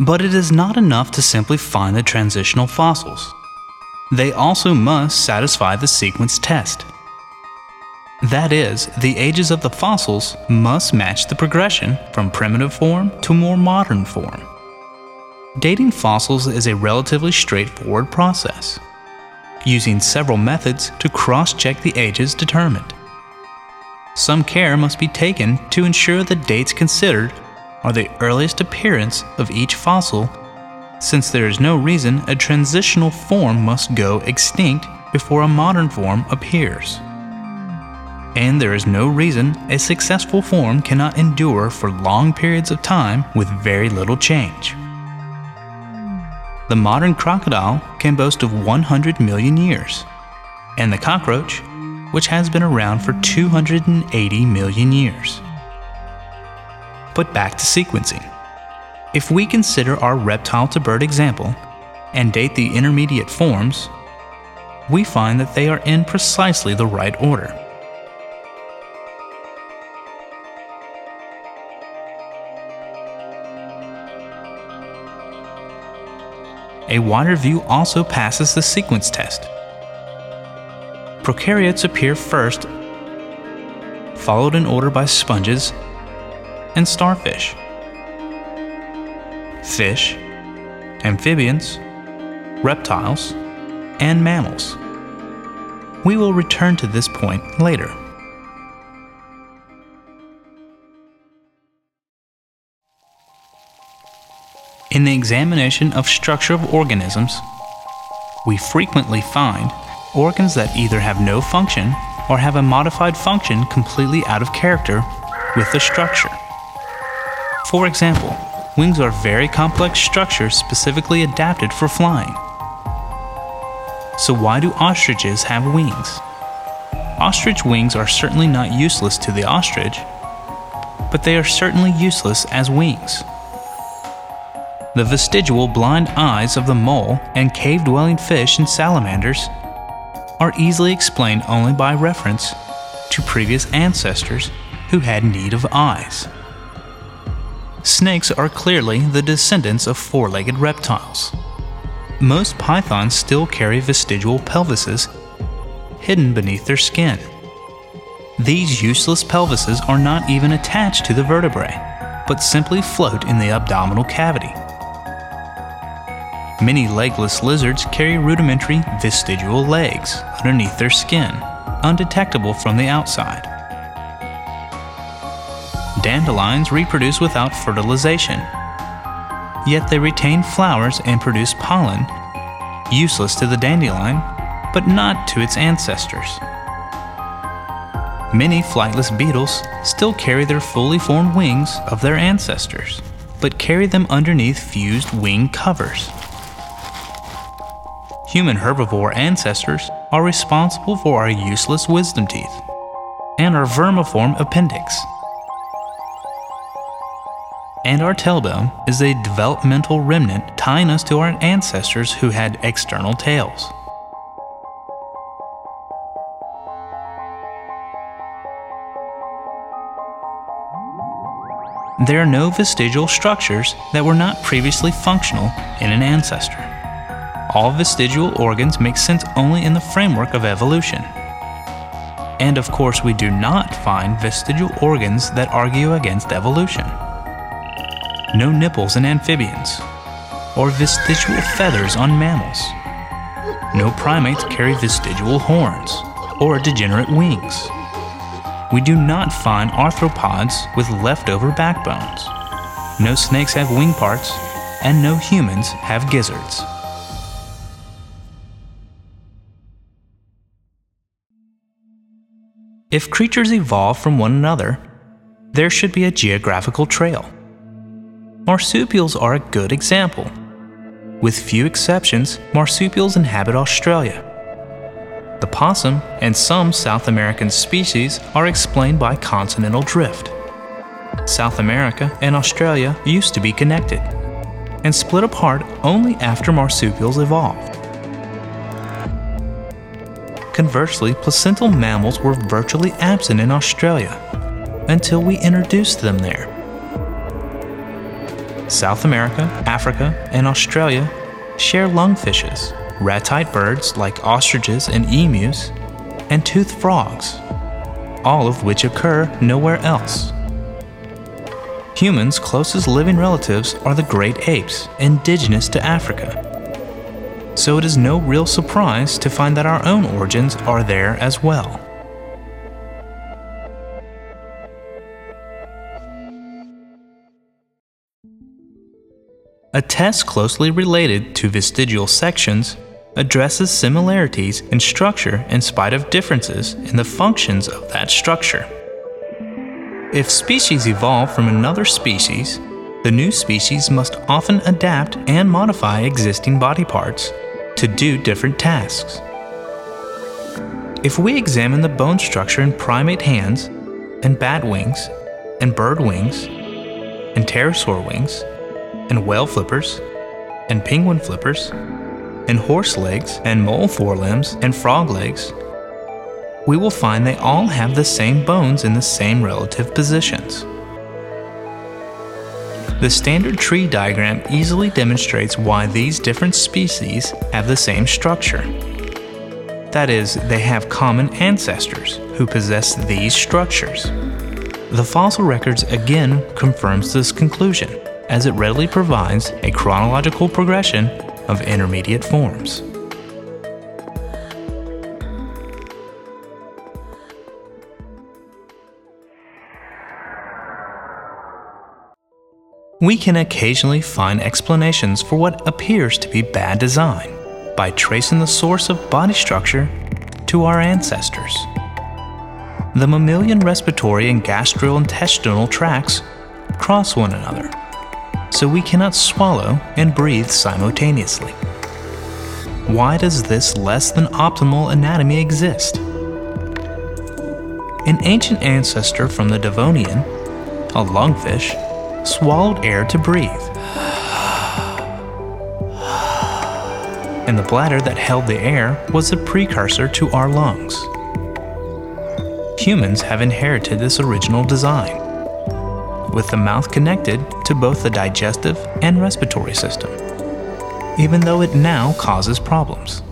But it is not enough to simply find the transitional fossils. They also must satisfy the sequence test. That is, the ages of the fossils must match the progression from primitive form to more modern form. Dating fossils is a relatively straightforward process, using several methods to cross check the ages determined. Some care must be taken to ensure the dates considered are the earliest appearance of each fossil, since there is no reason a transitional form must go extinct before a modern form appears and there is no reason a successful form cannot endure for long periods of time with very little change. The modern crocodile can boast of 100 million years, and the cockroach, which has been around for 280 million years. But back to sequencing. If we consider our reptile to bird example and date the intermediate forms, we find that they are in precisely the right order. a wider view also passes the sequence test. Prokaryotes appear first, followed in order by sponges and starfish, fish, amphibians, reptiles, and mammals. We will return to this point later. In the examination of structure of organisms, we frequently find organs that either have no function or have a modified function completely out of character with the structure. For example, wings are very complex structures specifically adapted for flying. So, why do ostriches have wings? Ostrich wings are certainly not useless to the ostrich, but they are certainly useless as wings. The vestigial blind eyes of the mole and cave dwelling fish and salamanders are easily explained only by reference to previous ancestors who had need of eyes. Snakes are clearly the descendants of four legged reptiles. Most pythons still carry vestigial pelvises hidden beneath their skin. These useless pelvises are not even attached to the vertebrae, but simply float in the abdominal cavity. Many legless lizards carry rudimentary vestigial legs underneath their skin, undetectable from the outside. Dandelions reproduce without fertilization, yet they retain flowers and produce pollen, useless to the dandelion, but not to its ancestors. Many flightless beetles still carry their fully formed wings of their ancestors, but carry them underneath fused wing covers human herbivore ancestors are responsible for our useless wisdom teeth and our vermiform appendix. And our tailbone is a developmental remnant tying us to our ancestors who had external tails. There are no vestigial structures that were not previously functional in an ancestor all vestigial organs make sense only in the framework of evolution. And of course, we do not find vestigial organs that argue against evolution. No nipples in amphibians, or vestigial feathers on mammals. No primates carry vestigial horns, or degenerate wings. We do not find arthropods with leftover backbones. No snakes have wing parts, and no humans have gizzards. If creatures evolve from one another, there should be a geographical trail. Marsupials are a good example. With few exceptions, marsupials inhabit Australia. The possum and some South American species are explained by continental drift. South America and Australia used to be connected and split apart only after marsupials evolved. Conversely, placental mammals were virtually absent in Australia until we introduced them there. South America, Africa, and Australia share lungfishes, ratite birds like ostriches and emus, and toothed frogs, all of which occur nowhere else. Humans' closest living relatives are the great apes, indigenous to Africa. So it is no real surprise to find that our own origins are there as well. A test closely related to vestigial sections addresses similarities in structure in spite of differences in the functions of that structure. If species evolve from another species, the new species must often adapt and modify existing body parts to do different tasks. If we examine the bone structure in primate hands, and bat wings, and bird wings, and pterosaur wings, and whale flippers, and penguin flippers, and horse legs, and mole forelimbs, and frog legs, we will find they all have the same bones in the same relative positions. The standard tree diagram easily demonstrates why these different species have the same structure. That is, they have common ancestors who possess these structures. The fossil records again confirms this conclusion as it readily provides a chronological progression of intermediate forms. We can occasionally find explanations for what appears to be bad design by tracing the source of body structure to our ancestors. The mammalian respiratory and gastrointestinal tracts cross one another so we cannot swallow and breathe simultaneously. Why does this less than optimal anatomy exist? An ancient ancestor from the Devonian, a lungfish, swallowed air to breathe. And the bladder that held the air was a precursor to our lungs. Humans have inherited this original design with the mouth connected to both the digestive and respiratory system, even though it now causes problems.